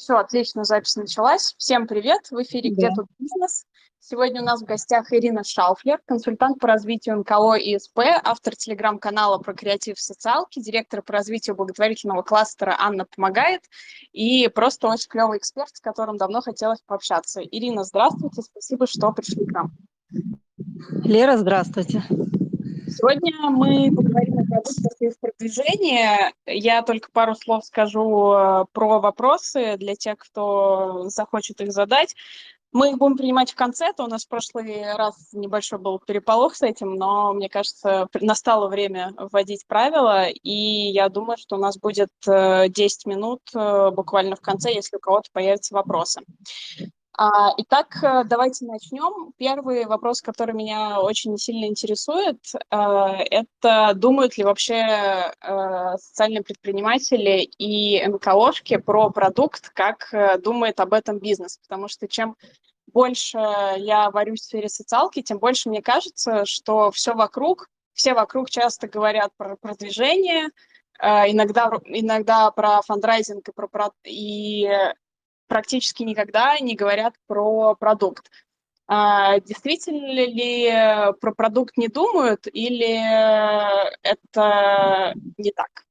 Все, отлично, запись началась. Всем привет, в эфире «Где тут бизнес?». Сегодня у нас в гостях Ирина Шауфлер, консультант по развитию НКО и СП, автор телеграм-канала про креатив в социалке, директор по развитию благотворительного кластера «Анна помогает» и просто очень клевый эксперт, с которым давно хотелось пообщаться. Ирина, здравствуйте, спасибо, что пришли к нам. Лера, здравствуйте. Сегодня мы поговорим о продуктах и их продвижении. Я только пару слов скажу э, про вопросы для тех, кто захочет их задать. Мы их будем принимать в конце, то у нас в прошлый раз небольшой был переполох с этим, но мне кажется, настало время вводить правила, и я думаю, что у нас будет 10 э, минут э, буквально в конце, если у кого-то появятся вопросы. А, итак, э, давайте начнем. Первый вопрос, который меня очень сильно интересует, э, это думают ли вообще э, социальные предприниматели и НКОшки про продукт, как думает об этом бизнес. Потому что чем больше я варюсь в сфере социалки, тем больше мне кажется, что все вокруг, все вокруг часто говорят про продвижение, иногда, иногда про фандрайзинг и, про, и практически никогда не говорят про продукт. А, действительно ли про продукт не думают или это не так?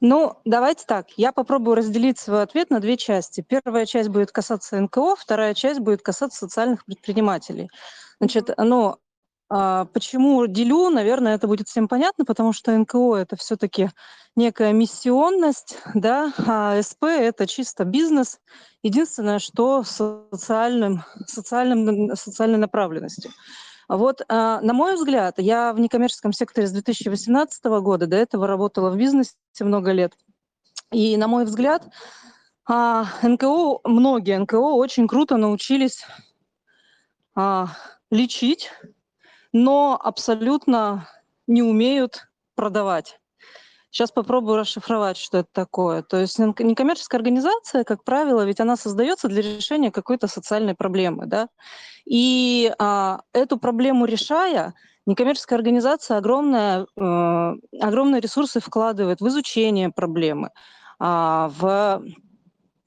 Ну, давайте так. Я попробую разделить свой ответ на две части. Первая часть будет касаться НКО, вторая часть будет касаться социальных предпринимателей. Значит, ну, почему делю? Наверное, это будет всем понятно, потому что НКО это все-таки некая миссионность, да, а СП это чисто бизнес. Единственное, что социальным, социальным, социальной направленностью. Вот, а, на мой взгляд, я в некоммерческом секторе с 2018 года, до этого работала в бизнесе много лет. И, на мой взгляд, а, НКО, многие НКО очень круто научились лечить но абсолютно не умеют продавать. Сейчас попробую расшифровать, что это такое. То есть некоммерческая организация, как правило, ведь она создается для решения какой-то социальной проблемы, да. И а, эту проблему решая, некоммерческая организация огромное, э, огромные ресурсы вкладывает в изучение проблемы, а, в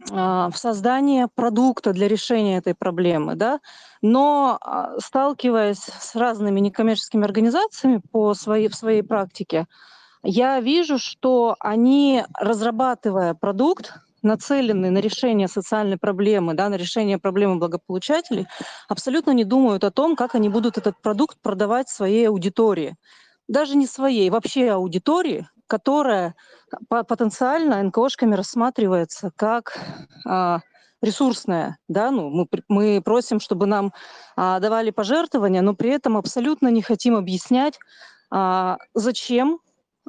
в создание продукта для решения этой проблемы, да, но а, сталкиваясь с разными некоммерческими организациями по своей, в своей практике, я вижу, что они, разрабатывая продукт, нацеленный на решение социальной проблемы, да, на решение проблемы благополучателей, абсолютно не думают о том, как они будут этот продукт продавать своей аудитории. Даже не своей, вообще аудитории, которая потенциально НКОшками рассматривается как а, ресурсная, да, ну, мы, мы просим, чтобы нам а, давали пожертвования, но при этом абсолютно не хотим объяснять, а, зачем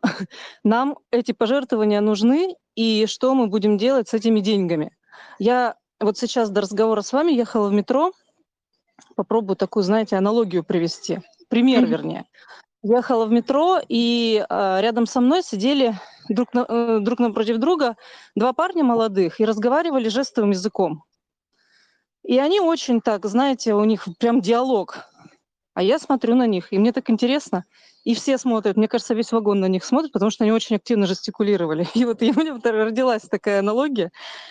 нам эти пожертвования нужны и что мы будем делать с этими деньгами. Я вот сейчас до разговора с вами ехала в метро, попробую такую, знаете, аналогию привести, пример, вернее. Ехала в метро, и э, рядом со мной сидели друг, на, э, друг напротив друга два парня молодых и разговаривали жестовым языком. И они очень так, знаете, у них прям диалог. А я смотрю на них, и мне так интересно. И все смотрят, мне кажется, весь вагон на них смотрит, потому что они очень активно жестикулировали. И вот у меня родилась такая аналогия,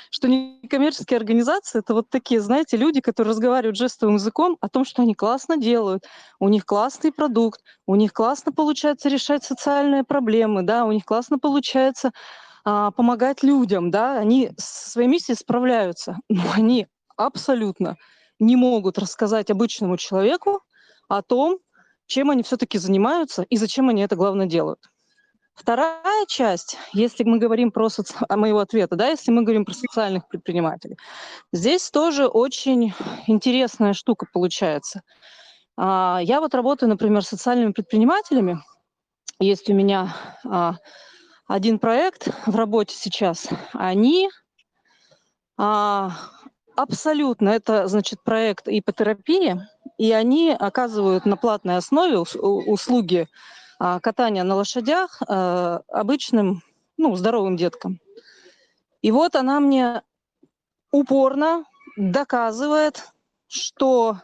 что некоммерческие организации – это вот такие, знаете, люди, которые разговаривают жестовым языком о том, что они классно делают, у них классный продукт, у них классно получается решать социальные проблемы, да, у них классно получается а, помогать людям, да, они со своей миссией справляются, но они абсолютно не могут рассказать обычному человеку, о том, чем они все-таки занимаются и зачем они это главное делают. Вторая часть, если мы говорим про соци... моего ответа, да, если мы говорим про социальных предпринимателей, здесь тоже очень интересная штука получается. А, я вот работаю, например, с социальными предпринимателями. Есть у меня а, один проект в работе сейчас. Они а, абсолютно, это, значит, проект ипотерапии, и они оказывают на платной основе услуги а, катания на лошадях а, обычным, ну, здоровым деткам. И вот она мне упорно доказывает, что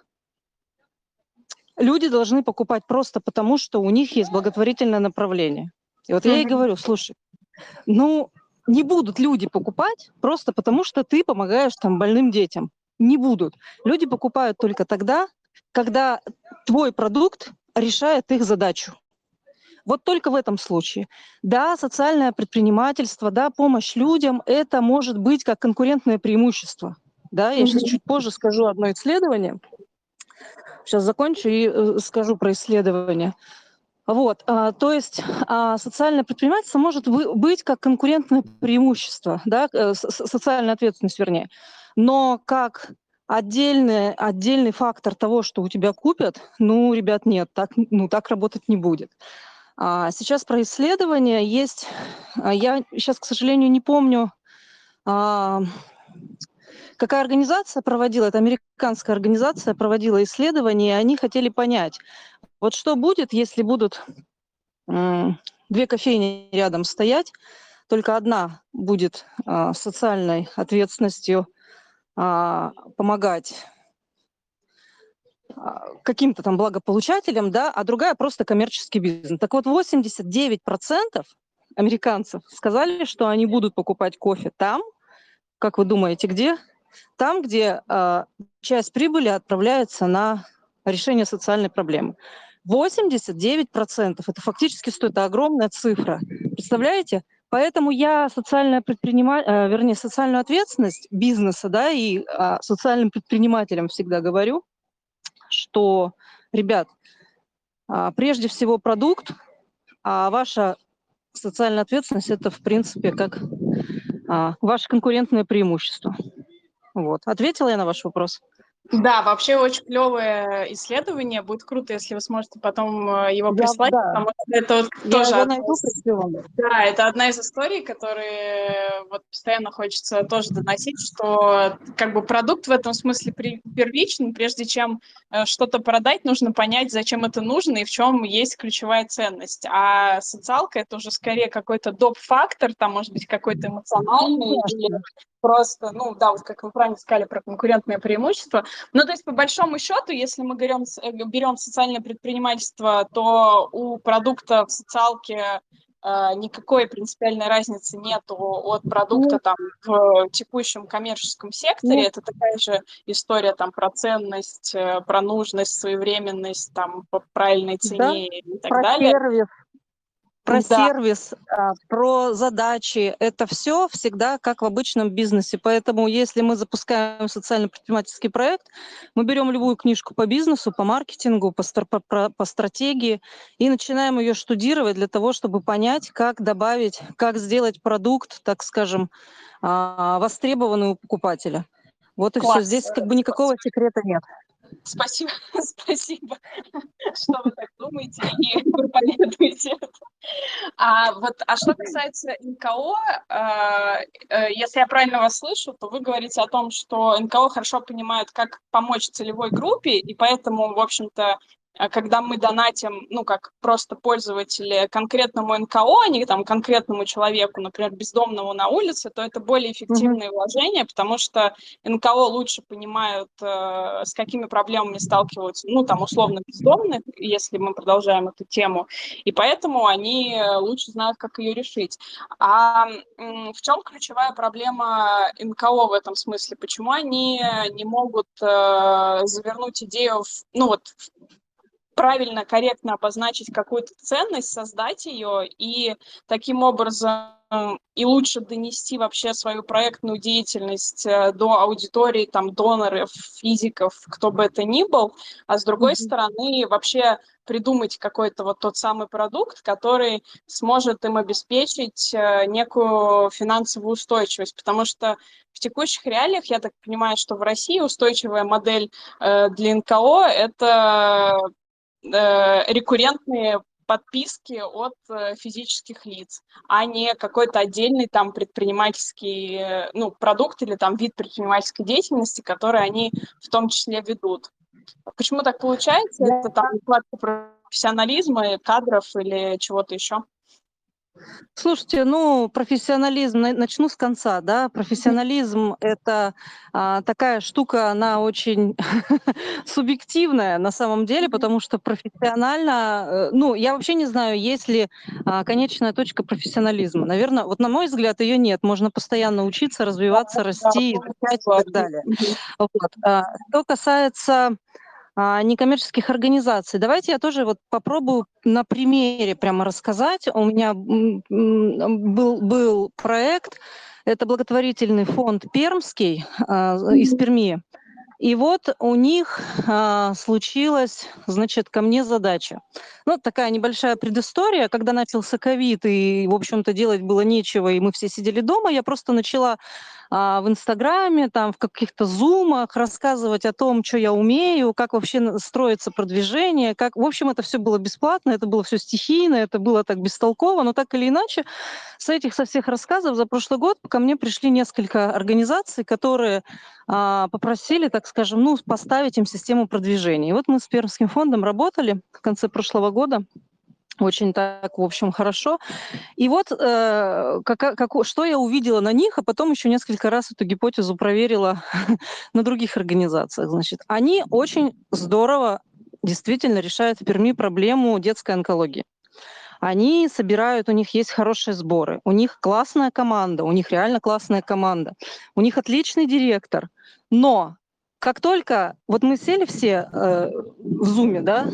люди должны покупать просто потому, что у них есть благотворительное направление. И вот mm-hmm. я ей говорю, слушай, ну, не будут люди покупать просто потому, что ты помогаешь там больным детям. Не будут. Люди покупают только тогда, когда твой продукт решает их задачу. Вот только в этом случае. Да, социальное предпринимательство, да, помощь людям, это может быть как конкурентное преимущество. Да, я сейчас чуть позже скажу одно исследование. Сейчас закончу и э, скажу про исследование. Вот, а, то есть а, социальное предпринимательство может быть как конкурентное преимущество, да, э, социальная ответственность, вернее, но как отдельный, отдельный фактор того, что у тебя купят, ну, ребят, нет, так, ну, так работать не будет. А, сейчас про исследования есть, а, я сейчас, к сожалению, не помню, а, какая организация проводила, это американская организация проводила исследования, и они хотели понять, вот что будет, если будут две кофейни рядом стоять, только одна будет а, социальной ответственностью помогать а, каким-то там благополучателям, да, а другая просто коммерческий бизнес. Так вот, 89% американцев сказали, что они будут покупать кофе там, как вы думаете, где? Там, где э, часть прибыли отправляется на решение социальной проблемы. 89% это фактически что это огромная цифра. Представляете? Поэтому я социальная предпринима... Э, вернее, социальную ответственность бизнеса, да, и а, социальным предпринимателям всегда говорю, что, ребят, а, прежде всего продукт, а ваша социальная ответственность это, в принципе, как а, ваше конкурентное преимущество. Вот. Ответила я на ваш вопрос? Да, вообще очень клевое исследование. Будет круто, если вы сможете потом э, его прислать, да, потому что это вот Я тоже найду, из... Да, это одна из историй, которые вот постоянно хочется тоже доносить, что как бы продукт в этом смысле первичен, прежде чем э, что-то продать, нужно понять, зачем это нужно и в чем есть ключевая ценность. А социалка это уже скорее какой-то доп-фактор, там может быть какой-то эмоциональный или просто, ну да, вот как вы правильно сказали про конкурентное преимущество. Ну, то есть, по большому счету, если мы берем, э, берем социальное предпринимательство, то у продукта в социалке э, никакой принципиальной разницы нету от продукта там в текущем коммерческом секторе. Это такая же история там про ценность, э, про нужность, своевременность, там по правильной цене да? и так про далее. Сервис про да. сервис, а, про задачи. Это все всегда как в обычном бизнесе. Поэтому если мы запускаем социально-предпринимательский проект, мы берем любую книжку по бизнесу, по маркетингу, по, по, по стратегии и начинаем ее штудировать для того, чтобы понять, как добавить, как сделать продукт, так скажем, а, востребованный у покупателя. Вот и Класс. все. Здесь как бы никакого секрета нет. Спасибо, спасибо, что вы так думаете и проповедуете это. А, вот, а что касается НКО, э, э, если я правильно вас слышу, то вы говорите о том, что НКО хорошо понимают, как помочь целевой группе, и поэтому, в общем-то, а когда мы донатим, ну, как просто пользователи конкретному НКО, а не там конкретному человеку, например, бездомному на улице, то это более эффективное mm-hmm. вложение, потому что НКО лучше понимают, э, с какими проблемами сталкиваются, ну, там, условно, бездомные, если мы продолжаем эту тему, и поэтому они лучше знают, как ее решить. А э, в чем ключевая проблема НКО в этом смысле? Почему они не могут э, завернуть идею, в, ну, вот, правильно, корректно обозначить какую-то ценность, создать ее и таким образом и лучше донести вообще свою проектную деятельность э, до аудитории, там, доноров, физиков, кто бы это ни был, а с другой mm-hmm. стороны вообще придумать какой-то вот тот самый продукт, который сможет им обеспечить э, некую финансовую устойчивость, потому что в текущих реалиях, я так понимаю, что в России устойчивая модель э, для НКО – это рекуррентные подписки от э, физических лиц, а не какой-то отдельный там предпринимательский э, ну, продукт или там вид предпринимательской деятельности, который они в том числе ведут. Почему так получается? Это там нехватка профессионализма, кадров или чего-то еще? Слушайте, ну, профессионализм, на- начну с конца, да, профессионализм – это а, такая штука, она очень субъективная на самом деле, потому что профессионально, э, ну, я вообще не знаю, есть ли а, конечная точка профессионализма. Наверное, вот на мой взгляд, ее нет. Можно постоянно учиться, развиваться, расти, изучать и так далее. Вот. А, Что касается некоммерческих организаций. Давайте я тоже вот попробую на примере прямо рассказать. У меня был, был проект, это благотворительный фонд Пермский а, из Перми. И вот у них а, случилась, значит, ко мне задача. Ну, такая небольшая предыстория. Когда начался ковид, и, в общем-то, делать было нечего, и мы все сидели дома, я просто начала а, в Инстаграме, там, в каких-то зумах рассказывать о том, что я умею, как вообще строится продвижение, как... В общем, это все было бесплатно, это было все стихийно, это было так бестолково, но так или иначе, с этих, со всех рассказов за прошлый год ко мне пришли несколько организаций, которые а, попросили, так скажем, ну, поставить им систему продвижения. И вот мы с Пермским фондом работали в конце прошлого года, очень так, в общем, хорошо. И вот э, кака- како- что я увидела на них, а потом еще несколько раз эту гипотезу проверила на других организациях. Значит, они очень здорово действительно решают в Перми проблему детской онкологии. Они собирают, у них есть хорошие сборы, у них классная команда, у них реально классная команда, у них отличный директор. Но как только вот мы сели все э, в зуме, да,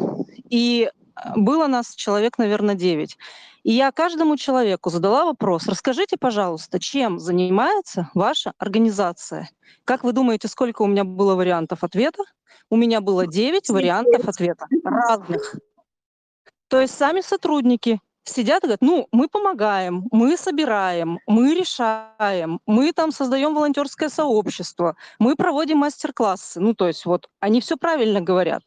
и было нас человек, наверное, 9. И я каждому человеку задала вопрос, расскажите, пожалуйста, чем занимается ваша организация? Как вы думаете, сколько у меня было вариантов ответа? У меня было 9 вариантов ответа разных. То есть сами сотрудники сидят и говорят, ну, мы помогаем, мы собираем, мы решаем, мы там создаем волонтерское сообщество, мы проводим мастер-классы. Ну, то есть вот они все правильно говорят.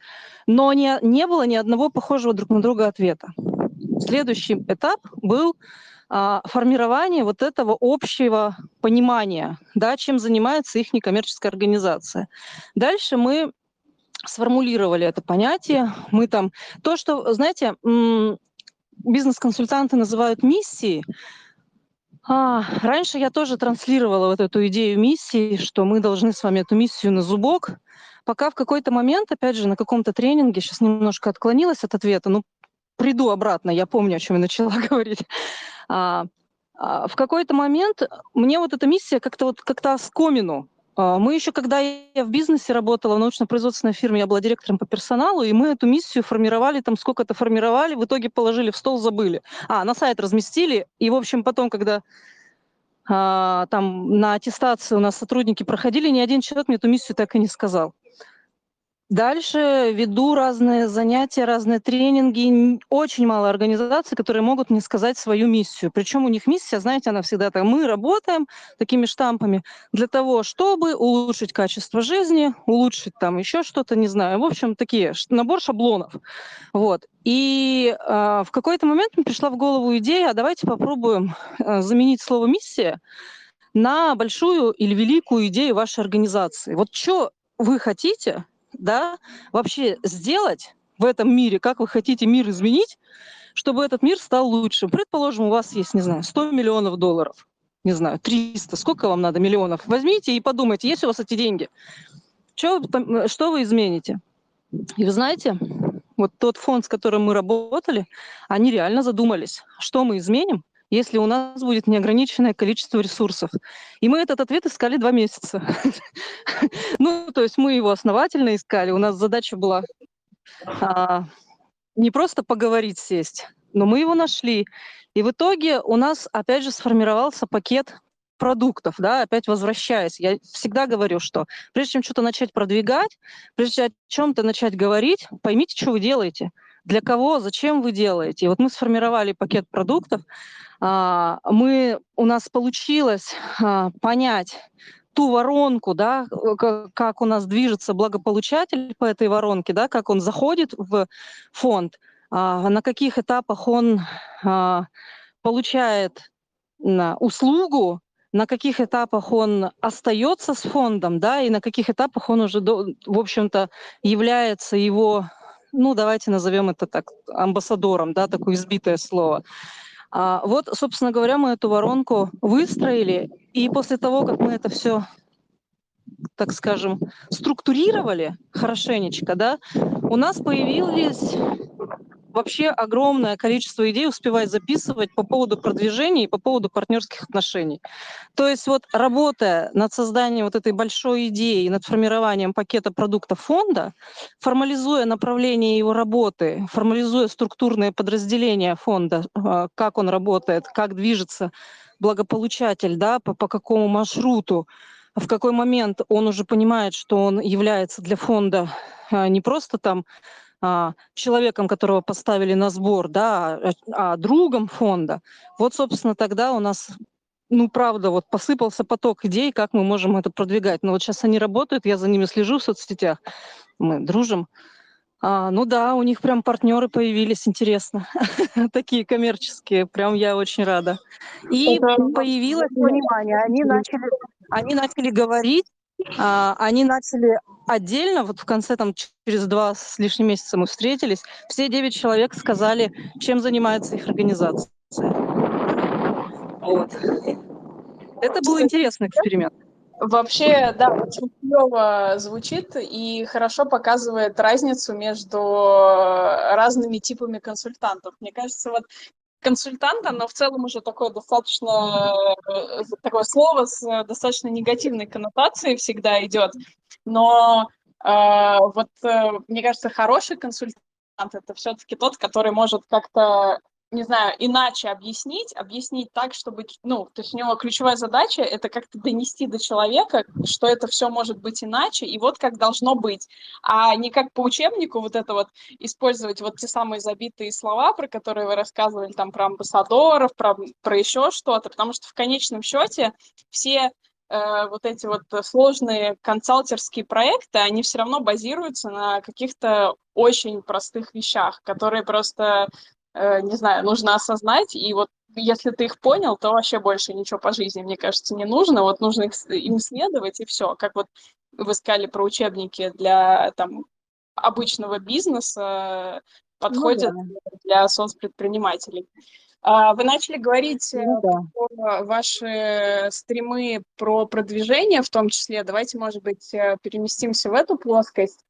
Но не, не было ни одного похожего друг на друга ответа. Следующий этап был а, формирование вот этого общего понимания, да, чем занимается их некоммерческая организация. Дальше мы сформулировали это понятие. Мы там то, что, знаете, бизнес-консультанты называют миссией. А, раньше я тоже транслировала вот эту идею миссии, что мы должны с вами эту миссию на зубок. Пока в какой-то момент, опять же, на каком-то тренинге, сейчас немножко отклонилась от ответа, ну, приду обратно, я помню, о чем я начала говорить. А, а, в какой-то момент мне вот эта миссия как-то вот как-то оскомину. А, Мы еще, когда я в бизнесе работала, в научно-производственной фирме, я была директором по персоналу, и мы эту миссию формировали, там сколько-то формировали, в итоге положили в стол, забыли. А, на сайт разместили, и, в общем, потом, когда а, там на аттестации у нас сотрудники проходили, ни один человек мне эту миссию так и не сказал. Дальше веду разные занятия, разные тренинги. Очень мало организаций, которые могут мне сказать свою миссию. Причем у них миссия, знаете, она всегда так. Мы работаем такими штампами для того, чтобы улучшить качество жизни, улучшить там еще что-то, не знаю. В общем, такие набор шаблонов. Вот. И а, в какой-то момент мне пришла в голову идея, а давайте попробуем а, заменить слово миссия на большую или великую идею вашей организации. Вот что вы хотите, да, вообще сделать в этом мире, как вы хотите мир изменить, чтобы этот мир стал лучше. Предположим, у вас есть, не знаю, 100 миллионов долларов, не знаю, 300, сколько вам надо миллионов. Возьмите и подумайте, есть у вас эти деньги, что, что вы измените? И вы знаете, вот тот фонд, с которым мы работали, они реально задумались, что мы изменим, если у нас будет неограниченное количество ресурсов. И мы этот ответ искали два месяца. Ну, то есть мы его основательно искали. У нас задача была а, не просто поговорить, сесть, но мы его нашли. И в итоге у нас, опять же, сформировался пакет продуктов, да, опять возвращаясь. Я всегда говорю, что прежде чем что-то начать продвигать, прежде чем о чем-то начать говорить, поймите, что вы делаете, для кого, зачем вы делаете. И вот мы сформировали пакет продуктов, мы, у нас получилось а, понять ту воронку, да, ка- как у нас движется благополучатель по этой воронке, да, как он заходит в фонд, а, на каких этапах он а, получает услугу, на каких этапах он остается с фондом, да, и на каких этапах он уже, в общем-то, является его, ну, давайте назовем это так, амбассадором, да, такое избитое слово. А, вот, собственно говоря, мы эту воронку выстроили, и после того, как мы это все так скажем, структурировали хорошенечко, да, у нас появились вообще огромное количество идей успевать записывать по поводу продвижения и по поводу партнерских отношений. То есть вот работая над созданием вот этой большой идеи, над формированием пакета продуктов фонда, формализуя направление его работы, формализуя структурные подразделения фонда, а, как он работает, как движется благополучатель, да, по, по какому маршруту, в какой момент он уже понимает, что он является для фонда а, не просто там а, человеком, которого поставили на сбор, да, а, а другом фонда. Вот, собственно, тогда у нас ну, правда, вот посыпался поток идей, как мы можем это продвигать. Но вот сейчас они работают, я за ними слежу в соцсетях, мы дружим. А, ну да, у них прям партнеры появились, интересно. Такие коммерческие, прям я очень рада. И появилось понимание, они начали, они начали говорить, они начали отдельно, вот в конце там через два с лишним месяца мы встретились, все девять человек сказали, чем занимается их организация. Вот. Это был интересный эксперимент. Вообще, да, очень клево звучит и хорошо показывает разницу между разными типами консультантов. Мне кажется, вот консультант, оно в целом уже такое достаточно, э, такое слово с достаточно негативной коннотацией всегда идет, но э, вот э, мне кажется, хороший консультант это все-таки тот, который может как-то не знаю, иначе объяснить, объяснить так, чтобы, ну, то есть у него ключевая задача это как-то донести до человека, что это все может быть иначе, и вот как должно быть, а не как по учебнику вот это вот использовать вот те самые забитые слова, про которые вы рассказывали, там, про амбассадоров, про, про еще что-то, потому что в конечном счете все э, вот эти вот сложные консалтерские проекты, они все равно базируются на каких-то очень простых вещах, которые просто не знаю, нужно осознать, и вот если ты их понял, то вообще больше ничего по жизни, мне кажется, не нужно, вот нужно им следовать, и все. Как вот вы сказали про учебники для там обычного бизнеса, подходят ну, да. для соцпредпринимателей. А, вы начали говорить э, ну, да. про ваши стримы про продвижение в том числе. Давайте, может быть, э, переместимся в эту плоскость.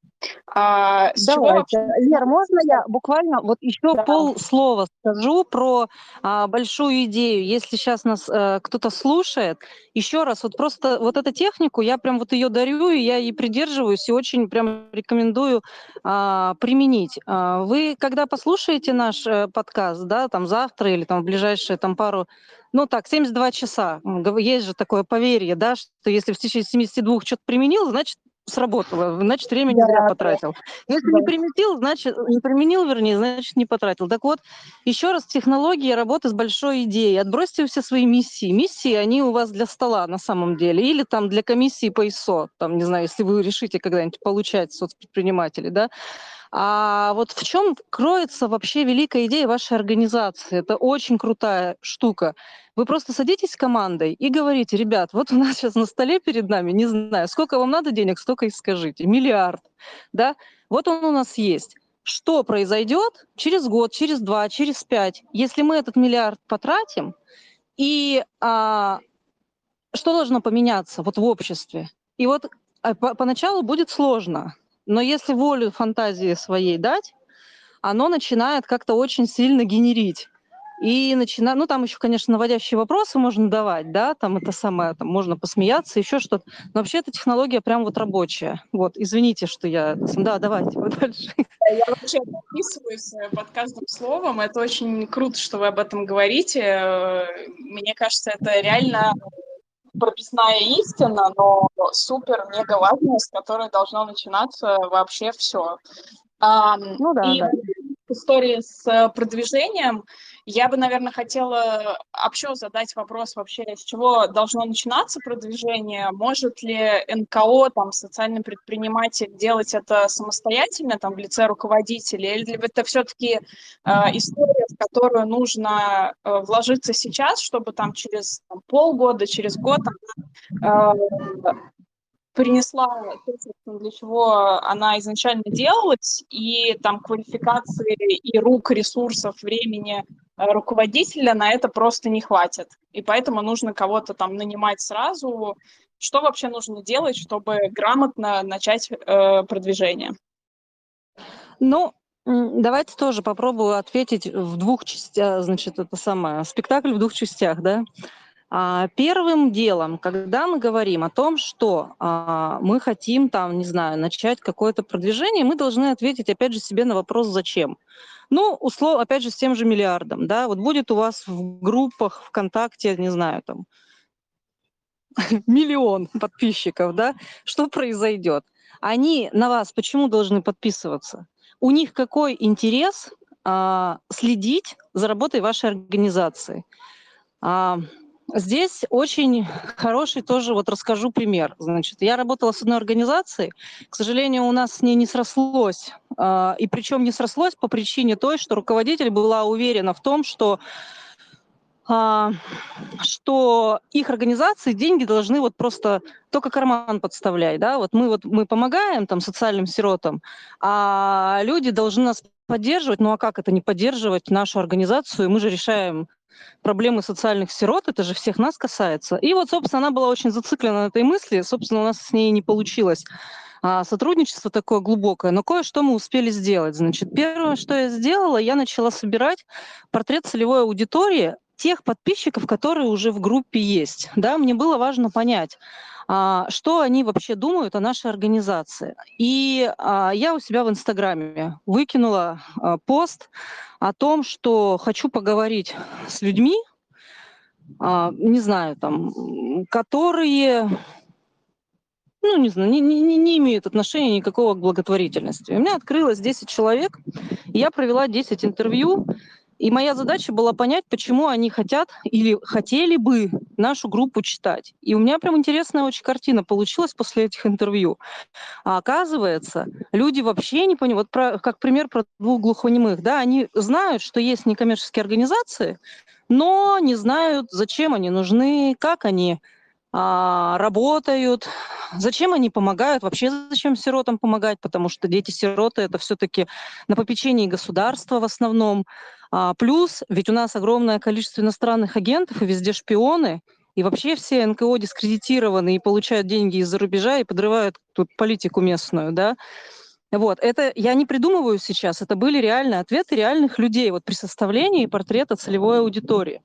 А, Давайте. Лер, можно я буквально вот еще да. полслова скажу про а, большую идею. Если сейчас нас а, кто-то слушает, еще раз, вот просто вот эту технику, я прям вот ее дарю, и я ей придерживаюсь, и очень прям рекомендую а, применить. А, вы, когда послушаете наш а, подкаст, да, там завтра или там в ближайшие там пару ну так, 72 часа. Есть же такое поверье, да, что если в течение 72 что-то применил, значит, сработало, значит, время не да, зря потратил. Если да. не применил, значит, не применил, вернее, значит, не потратил. Так вот, еще раз, технология работы с большой идеей. Отбросьте все свои миссии. Миссии, они у вас для стола на самом деле. Или там для комиссии по ИСО. Там, не знаю, если вы решите когда-нибудь получать соцпредприниматели, да. А вот в чем кроется вообще великая идея вашей организации? Это очень крутая штука. Вы просто садитесь с командой и говорите, ребят, вот у нас сейчас на столе перед нами, не знаю, сколько вам надо денег, столько и скажите, миллиард, да? Вот он у нас есть. Что произойдет через год, через два, через пять, если мы этот миллиард потратим, и а, что должно поменяться вот в обществе? И вот а, по поначалу будет сложно, но если волю фантазии своей дать, оно начинает как-то очень сильно генерить. И начинаю, ну там еще, конечно, наводящие вопросы можно давать, да, там это самое, там можно посмеяться, еще что-то. Но вообще эта технология прям вот рабочая. Вот, извините, что я... Да, давайте, вот дальше. Я вообще подписываюсь э, под каждым словом. Это очень круто, что вы об этом говорите. Э, мне кажется, это реально прописная истина, но супер-мега важная, с которой должно начинаться вообще все. ну да, и да. истории с продвижением я бы, наверное, хотела вообще задать вопрос вообще, с чего должно начинаться продвижение? Может ли НКО, там, социальный предприниматель делать это самостоятельно, там, в лице руководителя, или это все-таки э, история, в которую нужно э, вложиться сейчас, чтобы там через там, полгода, через год э, принесла то, для чего она изначально делалась, и там квалификации и рук, ресурсов, времени руководителя на это просто не хватит. И поэтому нужно кого-то там нанимать сразу. Что вообще нужно делать, чтобы грамотно начать э, продвижение? Ну, давайте тоже попробую ответить в двух частях, значит, это самое, спектакль в двух частях, да. А, первым делом, когда мы говорим о том, что а, мы хотим там, не знаю, начать какое-то продвижение, мы должны ответить, опять же, себе на вопрос «зачем?». Ну, условно, опять же, с тем же миллиардом, да, вот будет у вас в группах ВКонтакте, не знаю, там, миллион подписчиков, да, что произойдет? Они на вас почему должны подписываться? У них какой интерес а, следить за работой вашей организации? А, Здесь очень хороший тоже, вот расскажу пример. Значит, я работала с одной организацией, к сожалению, у нас с ней не срослось. А, и причем не срослось по причине той, что руководитель была уверена в том, что что их организации деньги должны вот просто только карман подставлять, да, вот мы вот мы помогаем там социальным сиротам, а люди должны нас поддерживать, ну а как это не поддерживать нашу организацию, мы же решаем проблемы социальных сирот, это же всех нас касается. И вот, собственно, она была очень зациклена на этой мысли, собственно, у нас с ней не получилось а, сотрудничество такое глубокое, но кое-что мы успели сделать. Значит, первое, что я сделала, я начала собирать портрет целевой аудитории тех подписчиков, которые уже в группе есть. Да, мне было важно понять, а, что они вообще думают о нашей организации. И а, я у себя в Инстаграме выкинула а, пост о том, что хочу поговорить с людьми, не знаю, там, которые ну, не знаю, не, не, не имеют отношения никакого к благотворительности. У меня открылось 10 человек, и я провела 10 интервью и моя задача была понять, почему они хотят или хотели бы нашу группу читать. И у меня прям интересная очень картина получилась после этих интервью. А оказывается, люди вообще не понимают, вот про, как пример про двух глухонемых, да, они знают, что есть некоммерческие организации, но не знают, зачем они нужны, как они а, работают, зачем они помогают, вообще зачем сиротам помогать, потому что дети-сироты это все-таки на попечении государства в основном. А, плюс, ведь у нас огромное количество иностранных агентов, и везде шпионы, и вообще все НКО дискредитированы и получают деньги из-за рубежа и подрывают тут политику местную, да. Вот, это я не придумываю сейчас, это были реальные ответы реальных людей вот при составлении портрета целевой аудитории.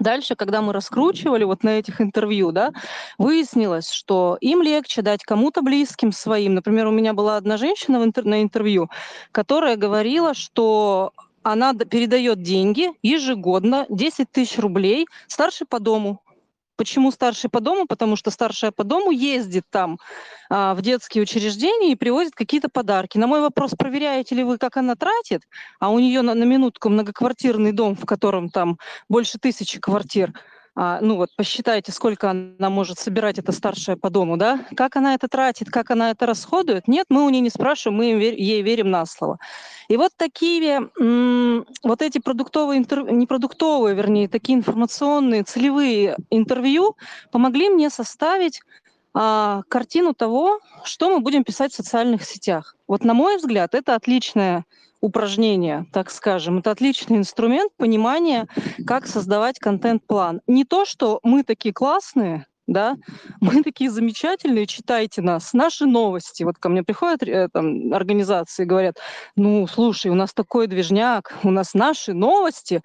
Дальше, когда мы раскручивали вот на этих интервью, да, выяснилось, что им легче дать кому-то близким своим. Например, у меня была одна женщина в интер- на интервью, которая говорила, что она передает деньги ежегодно, 10 тысяч рублей, старшей по дому. Почему старший по дому? Потому что старшая по дому ездит там а, в детские учреждения и привозит какие-то подарки. На мой вопрос, проверяете ли вы, как она тратит, а у нее на, на минутку многоквартирный дом, в котором там больше тысячи квартир, ну вот посчитайте, сколько она может собирать, эта старшая по дому, да, как она это тратит, как она это расходует. Нет, мы у нее не спрашиваем, мы ей верим на слово. И вот такие, вот эти продуктовые, не продуктовые, вернее, такие информационные, целевые интервью помогли мне составить а, картину того, что мы будем писать в социальных сетях. Вот на мой взгляд, это отличная упражнение, так скажем. Это отличный инструмент понимания, как создавать контент-план. Не то, что мы такие классные, да, мы такие замечательные, читайте нас, наши новости. Вот ко мне приходят э, там, организации и говорят, ну, слушай, у нас такой движняк, у нас наши новости.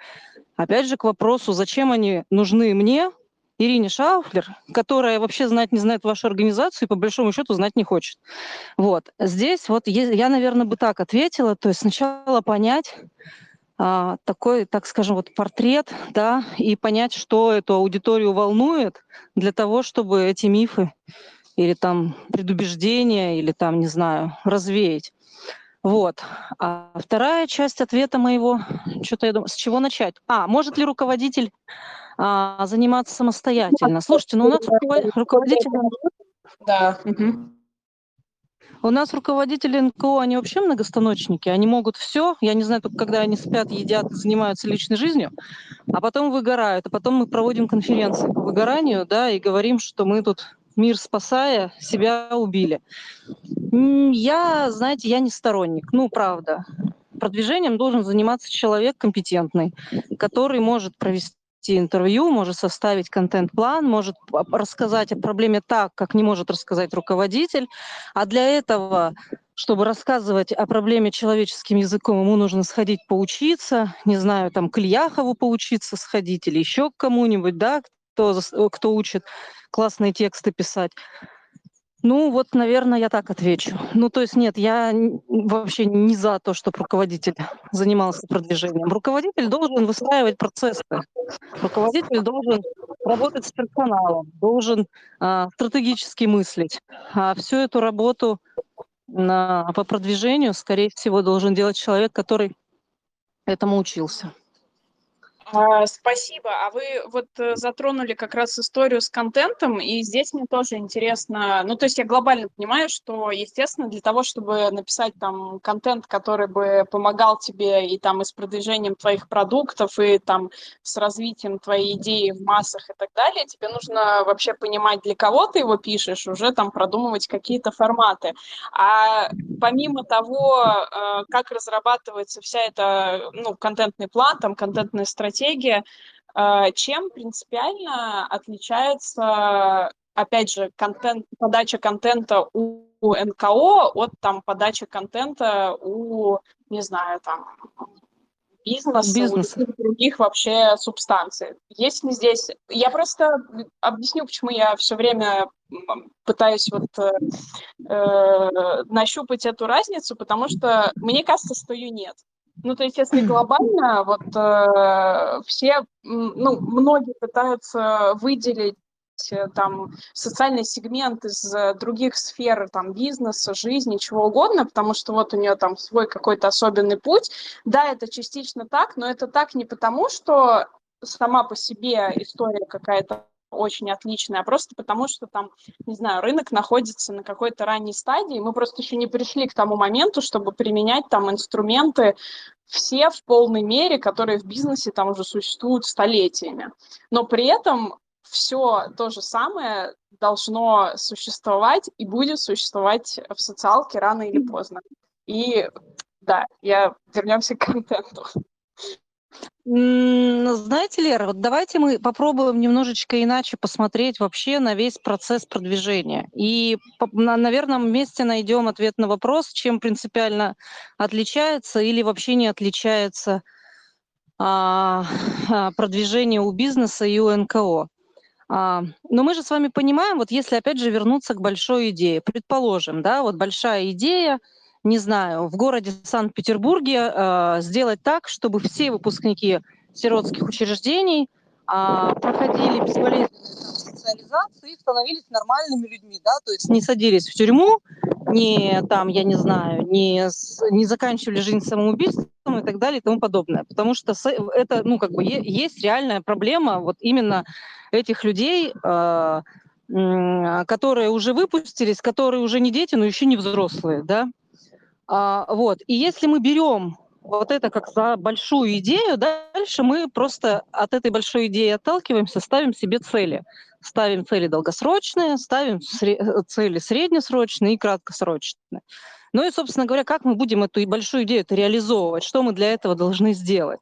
Опять же, к вопросу, зачем они нужны мне, Ирине Шауфлер, которая вообще знать не знает вашу организацию и по большому счету знать не хочет. Вот. Здесь вот я, наверное, бы так ответила. То есть сначала понять а, такой, так скажем, вот портрет, да, и понять, что эту аудиторию волнует для того, чтобы эти мифы или там предубеждения, или там, не знаю, развеять. Вот. А вторая часть ответа моего, что-то я думаю, с чего начать? А, может ли руководитель а, заниматься самостоятельно. Слушайте, ну у нас руководитель... Да. У нас руководители НКО, они вообще многостаночники, они могут все, я не знаю, только когда они спят, едят, занимаются личной жизнью, а потом выгорают, а потом мы проводим конференции по выгоранию, да, и говорим, что мы тут мир спасая, себя убили. Я, знаете, я не сторонник, ну, правда. продвижением должен заниматься человек компетентный, который может провести интервью, может составить контент-план, может рассказать о проблеме так, как не может рассказать руководитель. А для этого, чтобы рассказывать о проблеме человеческим языком, ему нужно сходить поучиться, не знаю, там, к Ильяхову поучиться сходить или еще к кому-нибудь, да, кто, кто учит классные тексты писать. Ну, вот, наверное, я так отвечу. Ну, то есть нет, я вообще не за то, чтобы руководитель занимался продвижением. Руководитель должен выстраивать процессы. Руководитель должен работать с персоналом, должен а, стратегически мыслить. А всю эту работу на, по продвижению, скорее всего, должен делать человек, который этому учился. А, спасибо. А вы вот э, затронули как раз историю с контентом, и здесь мне тоже интересно, ну, то есть я глобально понимаю, что, естественно, для того, чтобы написать там контент, который бы помогал тебе и там и с продвижением твоих продуктов, и там с развитием твоей идеи в массах и так далее, тебе нужно вообще понимать, для кого ты его пишешь, уже там продумывать какие-то форматы. А помимо того, э, как разрабатывается вся эта, ну, контентный план, там, контентная стратегия, стратегия. А, чем принципиально отличается, опять же, контент, подача контента у НКО от там подачи контента у, не знаю, там бизнеса, Бизнес. у других вообще субстанций. Есть ли здесь... Я просто объясню, почему я все время пытаюсь вот э, э, нащупать эту разницу, потому что мне кажется, что ее нет. Ну, то есть, если глобально, вот э, все, ну, многие пытаются выделить э, там социальный сегмент из э, других сфер там бизнеса, жизни, чего угодно, потому что вот у нее там свой какой-то особенный путь. Да, это частично так, но это так не потому, что сама по себе история какая-то очень отличная, а просто потому что там, не знаю, рынок находится на какой-то ранней стадии, мы просто еще не пришли к тому моменту, чтобы применять там инструменты все в полной мере, которые в бизнесе там уже существуют столетиями. Но при этом все то же самое должно существовать и будет существовать в социалке рано или поздно. И да, я вернемся к контенту. Знаете, Лера, вот давайте мы попробуем немножечко иначе посмотреть вообще на весь процесс продвижения. И, наверное, вместе найдем ответ на вопрос, чем принципиально отличается или вообще не отличается а, а, продвижение у бизнеса и у НКО. А, но мы же с вами понимаем, вот если опять же вернуться к большой идее, предположим, да, вот большая идея – не знаю, в городе Санкт-Петербурге э, сделать так, чтобы все выпускники сиротских учреждений э, проходили безболезненную социализацию и становились нормальными людьми, да, то есть не садились в тюрьму, не там, я не знаю, не, не заканчивали жизнь самоубийством и так далее и тому подобное. Потому что это, ну, как бы есть реальная проблема вот именно этих людей, э, которые уже выпустились, которые уже не дети, но еще не взрослые, да, а, вот. И если мы берем вот это как за большую идею, дальше мы просто от этой большой идеи отталкиваемся, ставим себе цели. Ставим цели долгосрочные, ставим цели среднесрочные и краткосрочные. Ну и, собственно говоря, как мы будем эту большую идею реализовывать, что мы для этого должны сделать.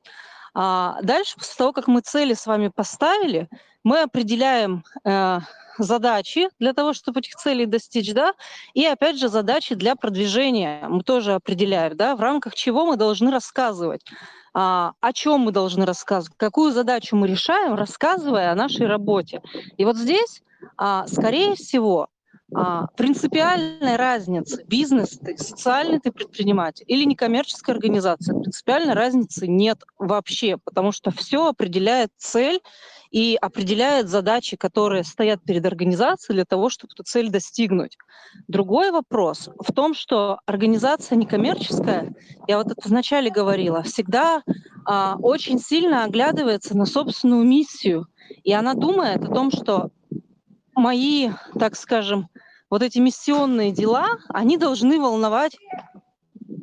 А дальше, после того, как мы цели с вами поставили, мы определяем э, задачи для того, чтобы этих целей достичь, да, и опять же задачи для продвижения мы тоже определяем, да, в рамках чего мы должны рассказывать, а, о чем мы должны рассказывать, какую задачу мы решаем, рассказывая о нашей работе. И вот здесь, а, скорее всего, а, принципиальной разницы бизнес ты, социальный ты предприниматель или некоммерческая организация, принципиальной разницы нет вообще, потому что все определяет цель и определяет задачи, которые стоят перед организацией для того, чтобы эту цель достигнуть. Другой вопрос в том, что организация некоммерческая, я вот это вначале говорила, всегда а, очень сильно оглядывается на собственную миссию, и она думает о том, что мои, так скажем, вот эти миссионные дела, они должны волновать,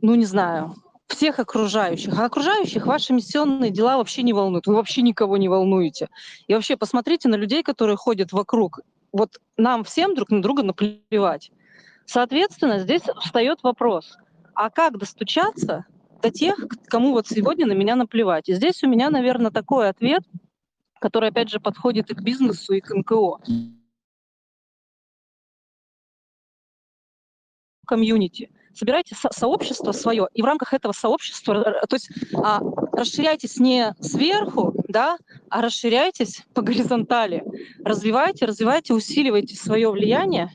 ну не знаю, всех окружающих. А окружающих ваши миссионные дела вообще не волнуют. Вы вообще никого не волнуете. И вообще посмотрите на людей, которые ходят вокруг. Вот нам всем друг на друга наплевать. Соответственно, здесь встает вопрос, а как достучаться до тех, кому вот сегодня на меня наплевать. И здесь у меня, наверное, такой ответ, который, опять же, подходит и к бизнесу, и к НКО. комьюнити. Собирайте со- сообщество свое, и в рамках этого сообщества, то есть а, расширяйтесь не сверху, да, а расширяйтесь по горизонтали. Развивайте, развивайте, усиливайте свое влияние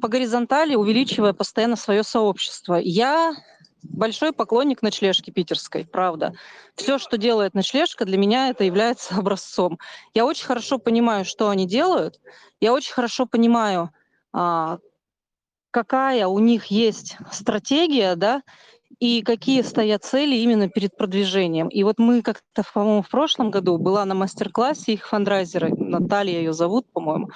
по горизонтали, увеличивая постоянно свое сообщество. Я большой поклонник ночлежки питерской, правда. Все, что делает ночлежка, для меня это является образцом. Я очень хорошо понимаю, что они делают. Я очень хорошо понимаю, а, какая у них есть стратегия, да, и какие стоят цели именно перед продвижением. И вот мы как-то, по-моему, в прошлом году была на мастер-классе их фандрайзера, Наталья ее зовут, по-моему,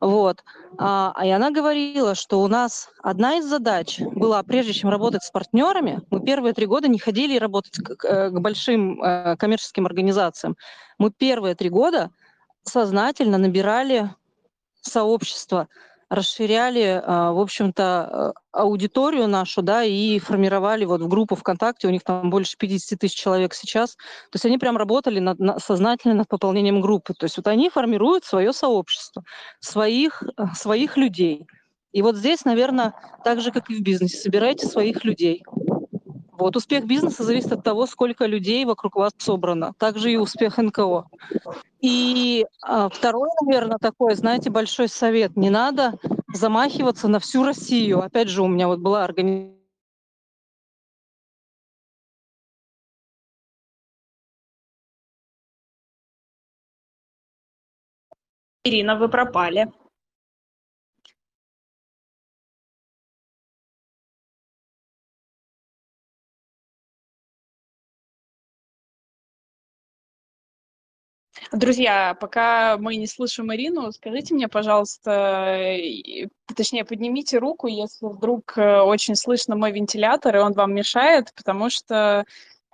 вот, а, и она говорила, что у нас одна из задач была, прежде чем работать с партнерами, мы первые три года не ходили работать к, к большим э, коммерческим организациям. Мы первые три года сознательно набирали сообщество, расширяли, а, в общем-то, э, аудиторию нашу, да, и формировали вот в группу ВКонтакте, у них там больше 50 тысяч человек сейчас, то есть они прям работали над, над, сознательно над пополнением группы, то есть вот они формируют свое сообщество, своих, э, своих людей. И вот здесь, наверное, так же, как и в бизнесе, собирайте своих людей. Вот успех бизнеса зависит от того, сколько людей вокруг вас собрано. Также и успех НКО. И а, второй, наверное, такой, знаете, большой совет. Не надо замахиваться на всю Россию. Опять же, у меня вот была организация Ирина, вы пропали. Друзья, пока мы не слышим Ирину, скажите мне, пожалуйста, точнее, поднимите руку, если вдруг э, очень слышно мой вентилятор, и он вам мешает, потому что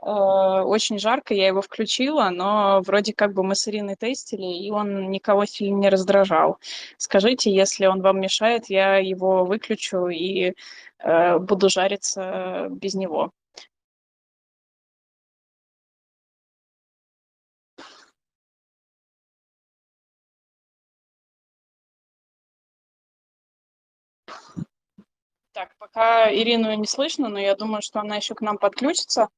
э, очень жарко, я его включила, но вроде как бы мы с Ириной тестили, и он никого сильно не раздражал. Скажите, если он вам мешает, я его выключу и э, буду жариться без него. Так, пока Ирину не слышно, но я думаю, что она еще к нам подключится.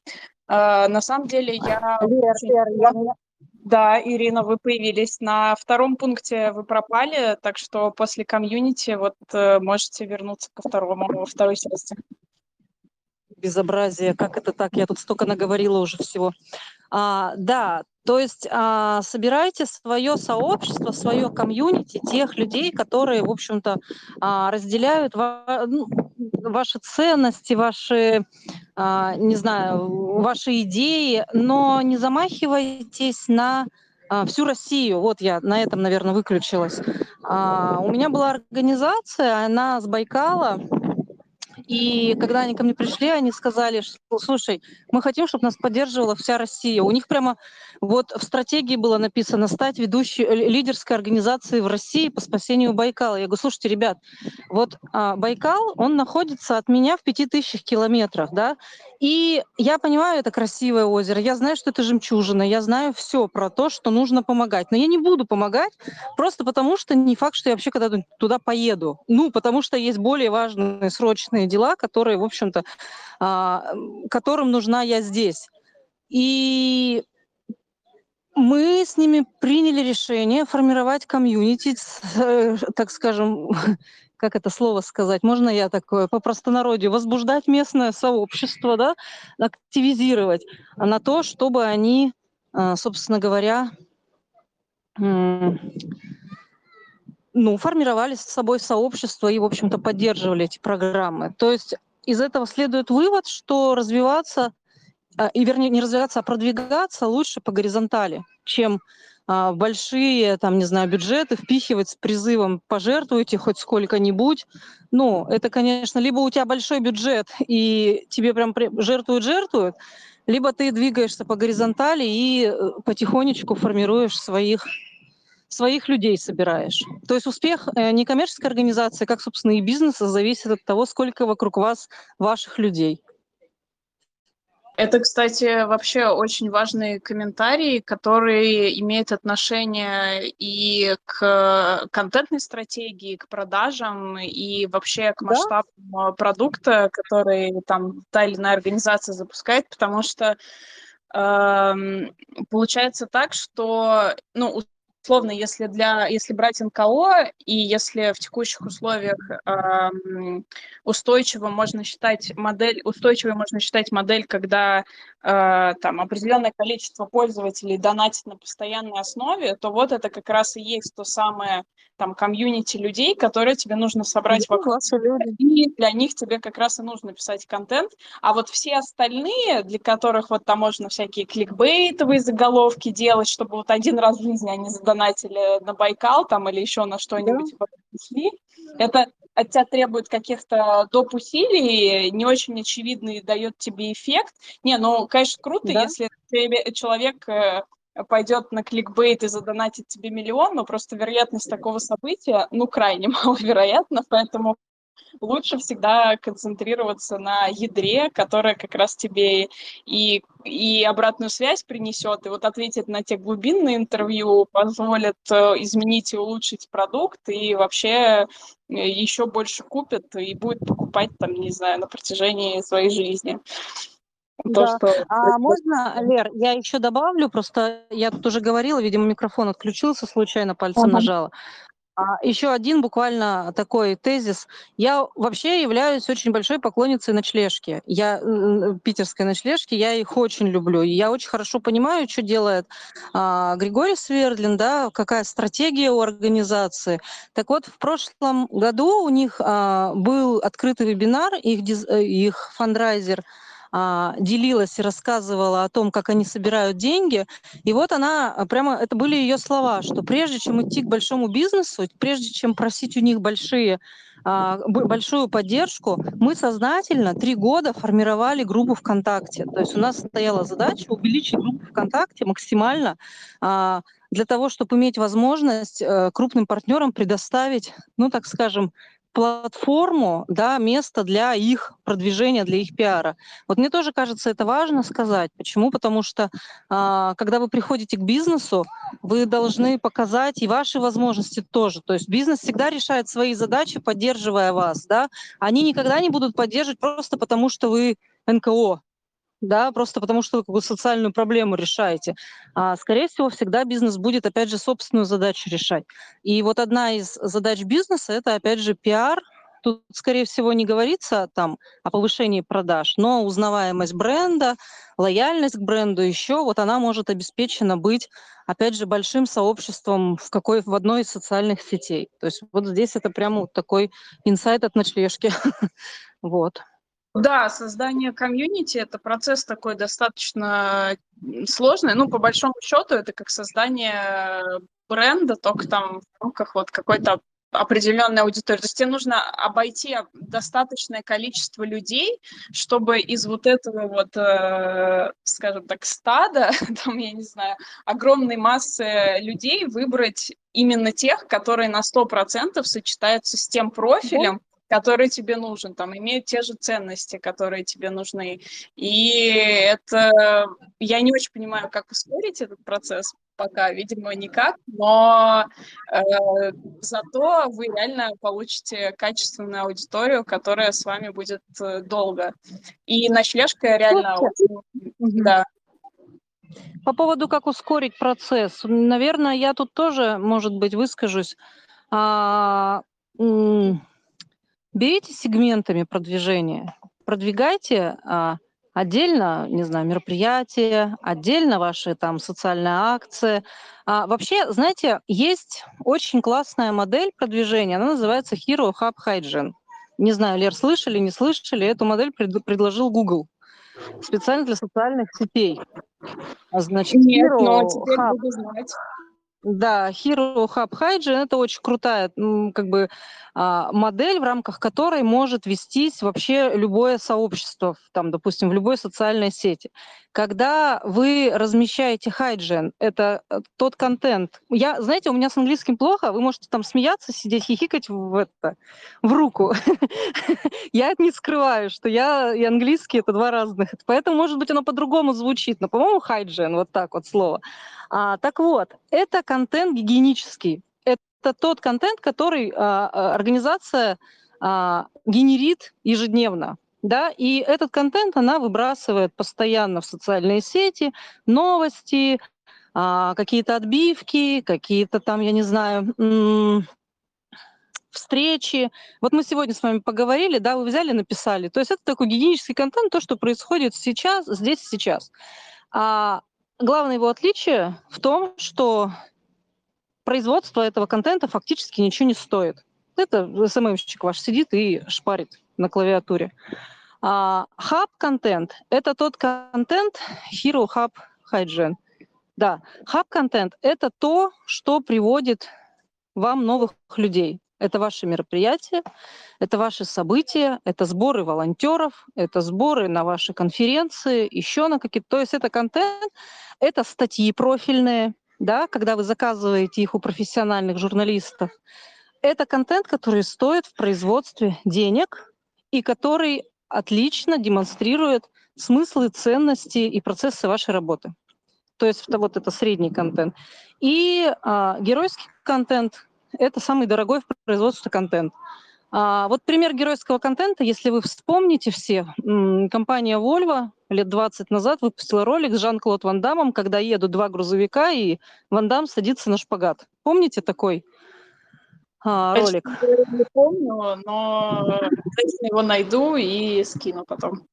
А, на самом деле я... Лер, Лер, я... Да, Ирина, вы появились. На втором пункте вы пропали, так что после комьюнити вот э, можете вернуться ко второму, во второй части. Безобразие, как это так? Я тут столько наговорила уже всего. А, да, то есть а, собирайте свое сообщество, свое комьюнити, тех людей, которые, в общем-то, а, разделяют ва- ну, ваши ценности, ваши, а, не знаю, ваши идеи, но не замахивайтесь на а, всю Россию. Вот я на этом, наверное, выключилась. А, у меня была организация, она с Байкала, и когда они ко мне пришли, они сказали, что, слушай, мы хотим, чтобы нас поддерживала вся Россия. У них прямо вот в стратегии было написано стать ведущей э, лидерской организацией в России по спасению Байкала. Я говорю, слушайте, ребят, вот а, Байкал, он находится от меня в пяти тысячах километрах, да, и я понимаю, это красивое озеро, я знаю, что это жемчужина, я знаю все про то, что нужно помогать. Но я не буду помогать просто потому, что не факт, что я вообще когда туда поеду. Ну, потому что есть более важные срочные дела, которые, в общем-то, а, которым нужна я здесь. И мы с ними приняли решение формировать комьюнити, э, так скажем, как это слово сказать, можно я такое по простонародью, возбуждать местное сообщество, да, активизировать на то, чтобы они, а, собственно говоря, ну, формировали с собой сообщество и, в общем-то, поддерживали эти программы. То есть из этого следует вывод, что развиваться, а, и вернее не развиваться, а продвигаться лучше по горизонтали, чем а, большие, там, не знаю, бюджеты впихивать с призывом «пожертвуйте хоть сколько-нибудь». Ну, это, конечно, либо у тебя большой бюджет, и тебе прям жертвуют-жертвуют, либо ты двигаешься по горизонтали и э, потихонечку формируешь своих своих людей собираешь. То есть успех э, некоммерческой организации, как, собственно, и бизнеса, зависит от того, сколько вокруг вас ваших людей. Это, кстати, вообще очень важный комментарий, который имеет отношение и к контентной стратегии, к продажам, и вообще к масштабу да? продукта, который там та или иная организация запускает, потому что э, получается так, что, ну, условно, если для, если брать НКО и если в текущих условиях э, устойчиво можно считать модель, устойчивой можно считать модель, когда э, там определенное количество пользователей донатит на постоянной основе, то вот это как раз и есть то самое там комьюнити людей, которые тебе нужно собрать ну, вокруг и для них тебе как раз и нужно писать контент, а вот все остальные, для которых вот там можно всякие кликбейтовые заголовки делать, чтобы вот один раз в жизни они задонатили на Байкал там или еще на что-нибудь да. пришли, это от тебя требует каких-то доп. усилий, не очень очевидный дает тебе эффект. Не, ну, конечно, круто, да. если человек э, пойдет на кликбейт и задонатит тебе миллион, но просто вероятность такого события, ну, крайне маловероятна, поэтому лучше всегда концентрироваться на ядре, которое как раз тебе и, и обратную связь принесет, и вот ответить на те глубинные интервью позволит э, изменить и улучшить продукт, и вообще э, еще больше купит и будет покупать там, не знаю, на протяжении своей жизни. То, да. что... А можно, Лер, я еще добавлю, просто я тут уже говорила, видимо, микрофон отключился, случайно пальцем ага. нажала. А еще один буквально такой тезис. Я вообще являюсь очень большой поклонницей ночлежки. Я питерской ночлежки, я их очень люблю. Я очень хорошо понимаю, что делает а, Григорий Свердлин, да, какая стратегия у организации. Так вот, в прошлом году у них а, был открытый вебинар, их, э, их фандрайзер – делилась и рассказывала о том, как они собирают деньги. И вот она, а, прямо это были ее слова, что прежде чем идти к большому бизнесу, прежде чем просить у них большие а, большую поддержку, мы сознательно три года формировали группу ВКонтакте. То есть у нас стояла задача увеличить группу ВКонтакте максимально для того, чтобы иметь возможность э, крупным партнерам предоставить, ну, так скажем, платформу, да, место для их продвижения, для их пиара. Вот мне тоже кажется, это важно сказать. Почему? Потому что а, когда вы приходите к бизнесу, вы должны показать и ваши возможности тоже. То есть бизнес всегда решает свои задачи, поддерживая вас. Да? Они никогда не будут поддерживать просто потому, что вы НКО, да, просто потому что вы какую социальную проблему решаете. А, скорее всего, всегда бизнес будет, опять же, собственную задачу решать. И вот одна из задач бизнеса – это, опять же, пиар. Тут, скорее всего, не говорится там о повышении продаж, но узнаваемость бренда, лояльность к бренду еще, вот она может обеспечена быть, опять же, большим сообществом в, какой, в одной из социальных сетей. То есть вот здесь это прямо вот такой инсайт от ночлежки. Вот. Да, создание комьюнити это процесс такой достаточно сложный. Ну, по большому счету, это как создание бренда, только там в рамках вот какой-то определенной аудитории. То есть тебе нужно обойти достаточное количество людей, чтобы из вот этого вот, э, скажем так, стада, там, я не знаю, огромной массы людей выбрать именно тех, которые на 100% сочетаются с тем профилем, который тебе нужен, там, имеют те же ценности, которые тебе нужны. И это... Я не очень понимаю, как ускорить этот процесс пока, видимо, никак, но э, зато вы реально получите качественную аудиторию, которая с вами будет э, долго. И ночлежка реально... Да, по поводу, как ускорить процесс, наверное, я тут тоже, может быть, выскажусь. А, берите сегментами продвижения, продвигайте а, отдельно, не знаю, мероприятия, отдельно ваши там социальные акции. А, вообще, знаете, есть очень классная модель продвижения, она называется Hero Hub Hygiene. Не знаю, Лер, слышали, не слышали, эту модель пред, предложил Google специально для социальных сетей. А, значит, Нет, Hero но теперь Hub... буду знать. Да, Hero Hub Hygiene– это очень крутая как бы модель, в рамках которой может вестись вообще любое сообщество, там, допустим, в любой социальной сети. Когда вы размещаете hygiene, это э, тот контент. Я, знаете, у меня с английским плохо, вы можете там смеяться, сидеть, хихикать в, это, в руку. Я не скрываю, что я и английский – это два разных. Поэтому, может быть, оно по-другому звучит, но, по-моему, hygiene, вот так вот слово. А, так вот, это контент гигиенический. Это тот контент, который а, а, организация а, генерит ежедневно. Да, и этот контент она выбрасывает постоянно в социальные сети, новости, какие-то отбивки, какие-то там, я не знаю, встречи. Вот мы сегодня с вами поговорили, да, вы взяли, написали. То есть это такой гигиенический контент, то, что происходит сейчас, здесь, сейчас. А Главное его отличие в том, что производство этого контента фактически ничего не стоит. Это СММщик ваш сидит и шпарит на клавиатуре. А хаб-контент – это тот контент Hero Hub Hygiene. Да, хаб-контент – это то, что приводит вам новых людей. Это ваши мероприятия, это ваши события, это сборы волонтеров, это сборы на ваши конференции, еще на какие-то. То есть это контент, это статьи профильные, да, когда вы заказываете их у профессиональных журналистов. Это контент, который стоит в производстве денег и который отлично демонстрирует смыслы, ценности и процессы вашей работы. То есть вот это средний контент. И а, геройский контент это самый дорогой в производстве контент. А, вот пример геройского контента, если вы вспомните все, компания Volvo лет 20 назад выпустила ролик с Жан-Клод Ван Дамом, когда едут два грузовика, и Ван Дам садится на шпагат. Помните такой а, ролик? Я не помню, но обязательно его найду и скину потом.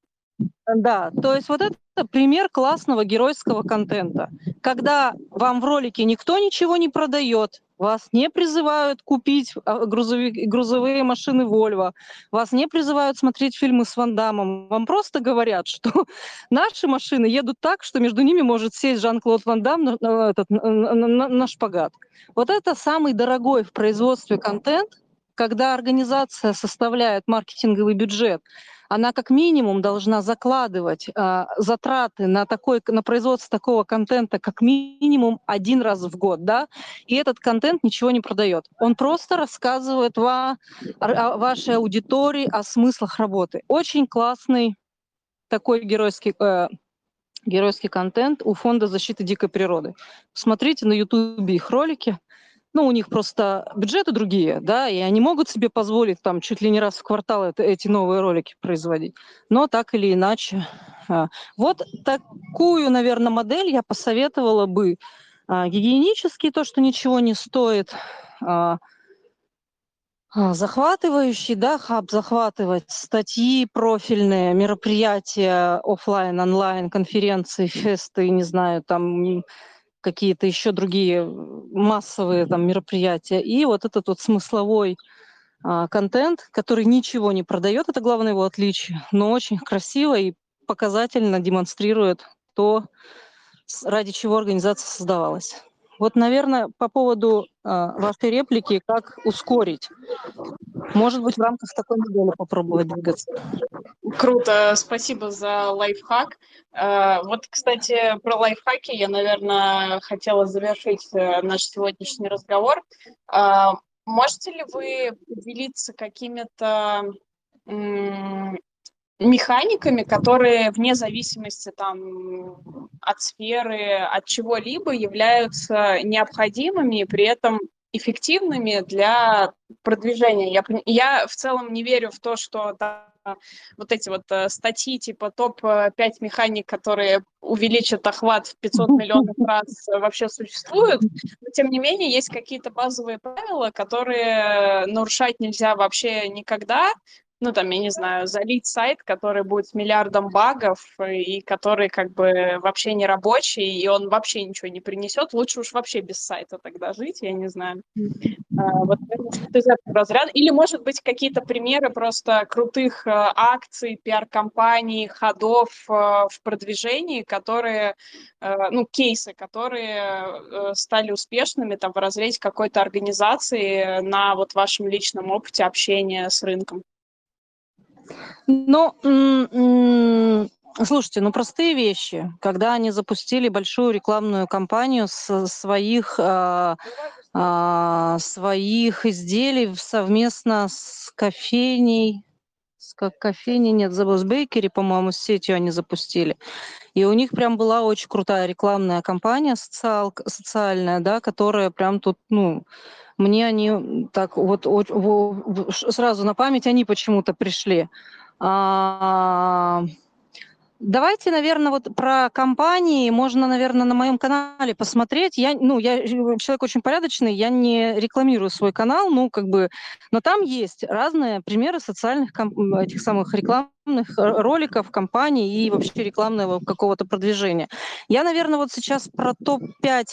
Да, то есть вот это пример классного геройского контента. Когда вам в ролике никто ничего не продает, вас не призывают купить а, грузовик, грузовые машины Volvo, вас не призывают смотреть фильмы с Ван Дамом, вам просто говорят, что наши машины едут так, что между ними может сесть Жан-Клод Ван Дам на, на, на, на шпагат. Вот это самый дорогой в производстве контент, когда организация составляет маркетинговый бюджет, она как минимум должна закладывать э, затраты на, такой, на производство такого контента как минимум один раз в год, да, и этот контент ничего не продает. Он просто рассказывает ва, о вашей аудитории, о смыслах работы. Очень классный такой геройский э, геройский контент у Фонда защиты дикой природы. Смотрите на Ютубе их ролики ну, у них просто бюджеты другие, да, и они могут себе позволить там чуть ли не раз в квартал это, эти новые ролики производить. Но так или иначе. А, вот такую, наверное, модель я посоветовала бы. А, гигиенический, то, что ничего не стоит, а, захватывающий, да, хаб захватывать, статьи профильные, мероприятия офлайн, онлайн, конференции, фесты, не знаю, там какие-то еще другие массовые там мероприятия. И вот этот вот смысловой а, контент, который ничего не продает, это главное его отличие, но очень красиво и показательно демонстрирует то, ради чего организация создавалась. Вот, наверное, по поводу э, вашей реплики, как ускорить. Может быть, в рамках такой модели попробовать двигаться. Круто, спасибо за лайфхак. Э, вот, кстати, про лайфхаки я, наверное, хотела завершить э, наш сегодняшний разговор. Э, можете ли вы поделиться какими-то механиками, которые вне зависимости там от сферы, от чего-либо являются необходимыми и при этом эффективными для продвижения. Я, я в целом не верю в то, что да, вот эти вот э, статьи типа топ-5 механик, которые увеличат охват в 500 миллионов раз э, вообще существуют, но тем не менее есть какие-то базовые правила, которые нарушать нельзя вообще никогда, ну, там, я не знаю, залить сайт, который будет с миллиардом багов и который как бы вообще не рабочий, и он вообще ничего не принесет, лучше уж вообще без сайта тогда жить, я не знаю. А, вот что из этого разряда. Или, может быть, какие-то примеры просто крутых а, акций, пиар-компаний, ходов а, в продвижении, которые, а, ну, кейсы, которые стали успешными там в разрезе какой-то организации на вот вашем личном опыте общения с рынком. Ну, слушайте, ну простые вещи. Когда они запустили большую рекламную кампанию своих, а, а, своих изделий совместно с кофейней, с как кофейней, нет, забыл, с Бейкери, по-моему, с сетью они запустили. И у них прям была очень крутая рекламная кампания социал, социальная, да, которая прям тут, ну, мне они так вот, вот сразу на память они почему-то пришли. А, Давайте, наверное, вот про компании можно, наверное, на моем канале посмотреть. Я, ну, я человек очень порядочный, я не рекламирую свой канал, ну, как бы, но там есть разные примеры социальных этих самых рекламных роликов, компаний и вообще рекламного какого-то продвижения. Я, наверное, вот сейчас про топ-5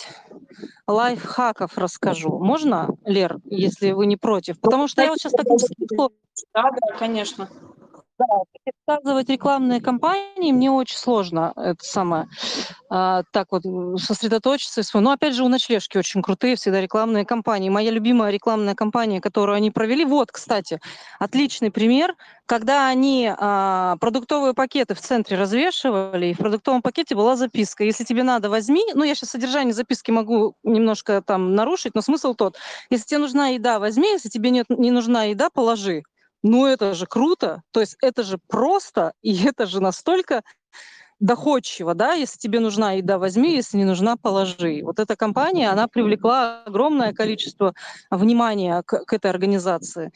лайфхаков расскажу. Можно, Лер, если вы не против? Потому что я вот сейчас так... Да, да, конечно. Да, рассказывать рекламные кампании мне очень сложно. Это самое а, так вот сосредоточиться. Но ну, опять же у ночлежки очень крутые всегда рекламные кампании. Моя любимая рекламная кампания, которую они провели, вот, кстати, отличный пример, когда они а, продуктовые пакеты в центре развешивали, и в продуктовом пакете была записка: если тебе надо, возьми. Ну я сейчас содержание записки могу немножко там нарушить, но смысл тот: если тебе нужна еда, возьми, если тебе нет, не нужна еда, положи ну это же круто, то есть это же просто, и это же настолько доходчиво, да, если тебе нужна еда, возьми, если не нужна, положи. Вот эта компания, она привлекла огромное количество внимания к, к этой организации.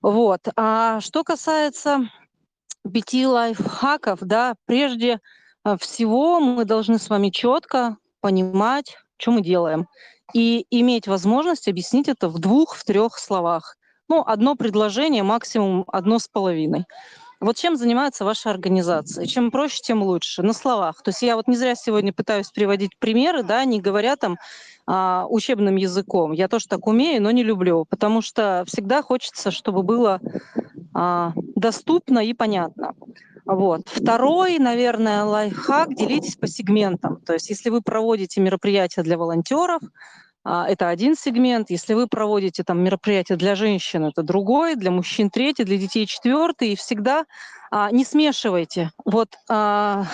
Вот. А что касается пяти лайфхаков, да, прежде э, всего мы должны с вами четко понимать, что мы делаем, и иметь возможность объяснить это в двух, в трех словах ну, одно предложение, максимум одно с половиной. Вот чем занимается ваша организация? Чем проще, тем лучше. На словах. То есть я вот не зря сегодня пытаюсь приводить примеры, да, не говоря там а, учебным языком. Я тоже так умею, но не люблю, потому что всегда хочется, чтобы было а, доступно и понятно. Вот. Второй, наверное, лайфхак – делитесь по сегментам. То есть если вы проводите мероприятия для волонтеров, это один сегмент. Если вы проводите там мероприятие для женщин, это другой, для мужчин третий, для детей четвертый. И всегда а, не смешивайте. Вот а,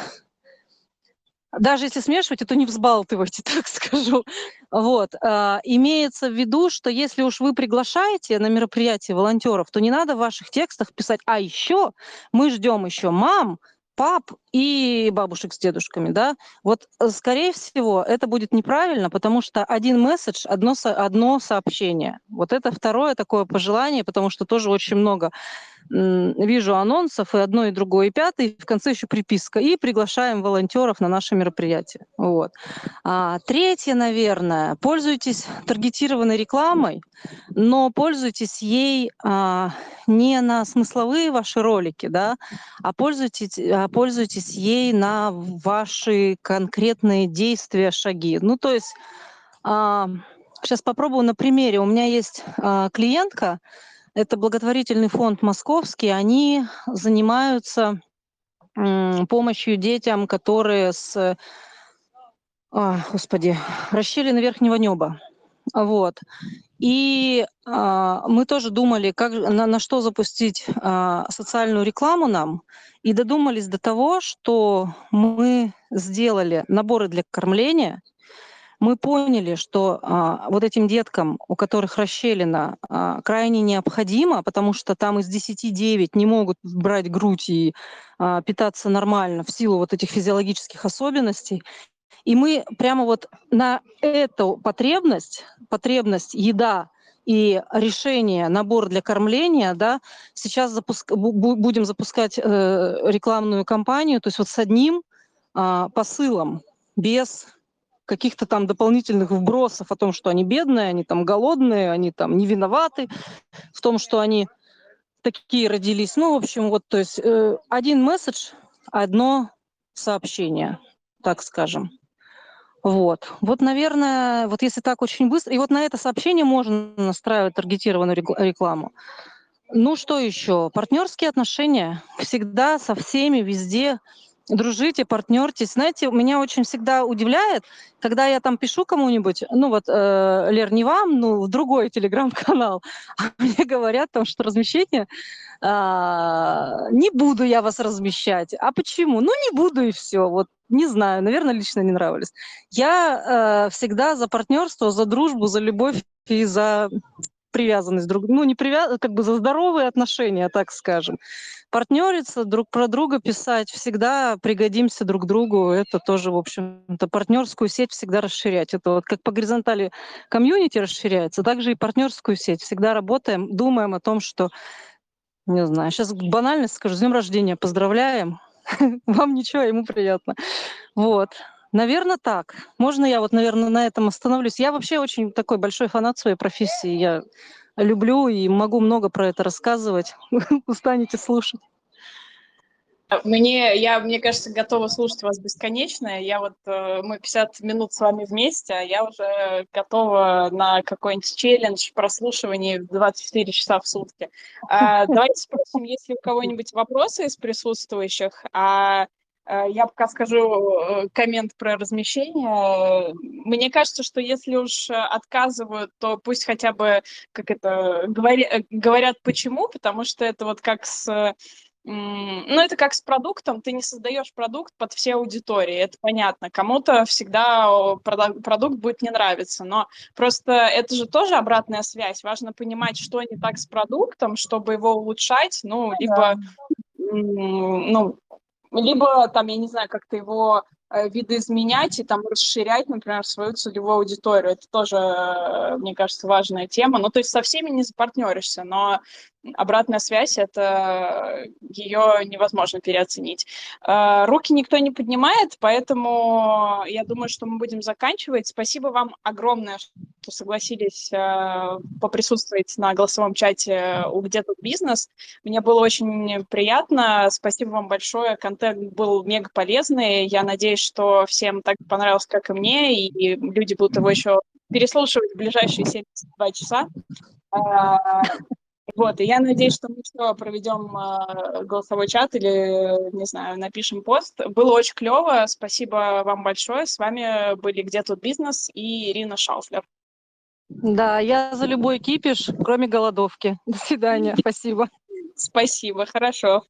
даже если смешиваете, то не взбалтывайте, так скажу. Вот. А, имеется в виду, что если уж вы приглашаете на мероприятие волонтеров, то не надо в ваших текстах писать, а еще мы ждем еще мам, пап и бабушек с дедушками, да, вот, э, скорее всего, это будет неправильно, потому что один месседж, одно, одно сообщение. Вот это второе такое пожелание, потому что тоже очень много вижу анонсов, и одно, и другое, и пятое, и в конце еще приписка. И приглашаем волонтеров на наше мероприятие. Вот. А, третье, наверное, пользуйтесь таргетированной рекламой, но пользуйтесь ей а, не на смысловые ваши ролики, да, а пользуйтесь, а пользуйтесь ей на ваши конкретные действия, шаги. Ну, то есть... А, Сейчас попробую на примере. У меня есть а, клиентка, это благотворительный фонд московский. Они занимаются помощью детям, которые с, а, господи, расщелины верхнего неба. Вот. И а, мы тоже думали, как, на, на что запустить а, социальную рекламу нам, и додумались до того, что мы сделали наборы для кормления – мы поняли, что а, вот этим деткам, у которых расщелина, а, крайне необходимо, потому что там из 10 9 не могут брать грудь и а, питаться нормально в силу вот этих физиологических особенностей. И мы прямо вот на эту потребность, потребность еда и решение, набор для кормления, да, сейчас запуск, будем запускать э, рекламную кампанию, то есть вот с одним э, посылом, без каких-то там дополнительных вбросов о том, что они бедные, они там голодные, они там не виноваты в том, что они такие родились. Ну, в общем, вот, то есть э, один месседж, одно сообщение, так скажем. Вот. Вот, наверное, вот если так очень быстро... И вот на это сообщение можно настраивать таргетированную рекламу. Ну, что еще? Партнерские отношения. Всегда со всеми, везде дружите, партнерьтесь. Знаете, меня очень всегда удивляет, когда я там пишу кому-нибудь, ну вот, э, Лер, не вам, ну, в другой телеграм-канал, а мне говорят там, что размещение, э, не буду я вас размещать. А почему? Ну, не буду и все. Вот, не знаю, наверное, лично не нравились. Я э, всегда за партнерство, за дружбу, за любовь и за привязанность друг, ну не привяз, как бы за здоровые отношения, так скажем. Партнериться, друг про друга писать, всегда пригодимся друг другу. Это тоже, в общем-то, партнерскую сеть всегда расширять. Это вот как по горизонтали комьюнити расширяется, так же и партнерскую сеть. Всегда работаем, думаем о том, что, не знаю, сейчас банальность скажу, с днем рождения поздравляем. Вам ничего, ему приятно. Вот. Наверное, так. Можно я вот, наверное, на этом остановлюсь? Я вообще очень такой большой фанат своей профессии. Я люблю и могу много про это рассказывать. Устанете слушать. Мне, я, мне кажется, готова слушать вас бесконечно. Я вот, э, мы 50 минут с вами вместе, а я уже готова на какой-нибудь челлендж прослушивания 24 часа в сутки. А, давайте спросим, есть ли у кого-нибудь вопросы из присутствующих. А я пока скажу э, коммент про размещение. Мне кажется, что если уж отказывают, то пусть хотя бы как это говори, э, говорят почему, потому что это вот как с ну, это как с продуктом, ты не создаешь продукт под все аудитории, это понятно. Кому-то всегда продукт будет не нравиться, но просто это же тоже обратная связь. Важно понимать, что не так с продуктом, чтобы его улучшать, ну, либо, ну, либо там, я не знаю, как-то его э, видоизменять и там расширять, например, свою целевую аудиторию. Это тоже, э, мне кажется, важная тема. Ну, то есть со всеми не запартнеришься, но обратная связь, это ее невозможно переоценить. Э, руки никто не поднимает, поэтому я думаю, что мы будем заканчивать. Спасибо вам огромное, что согласились э, поприсутствовать на голосовом чате у «Где тут бизнес?». Мне было очень приятно. Спасибо вам большое. Контент был мега полезный. Я надеюсь, что всем так понравилось, как и мне, и люди будут его еще переслушивать в ближайшие 72 часа. А, вот, и я надеюсь, что мы все проведем э, голосовой чат или, не знаю, напишем пост. Было очень клево. Спасибо вам большое. С вами были «Где тут бизнес» и Ирина Шауфлер. Да, я за любой кипиш, кроме голодовки. До свидания. Спасибо. Спасибо, хорошо.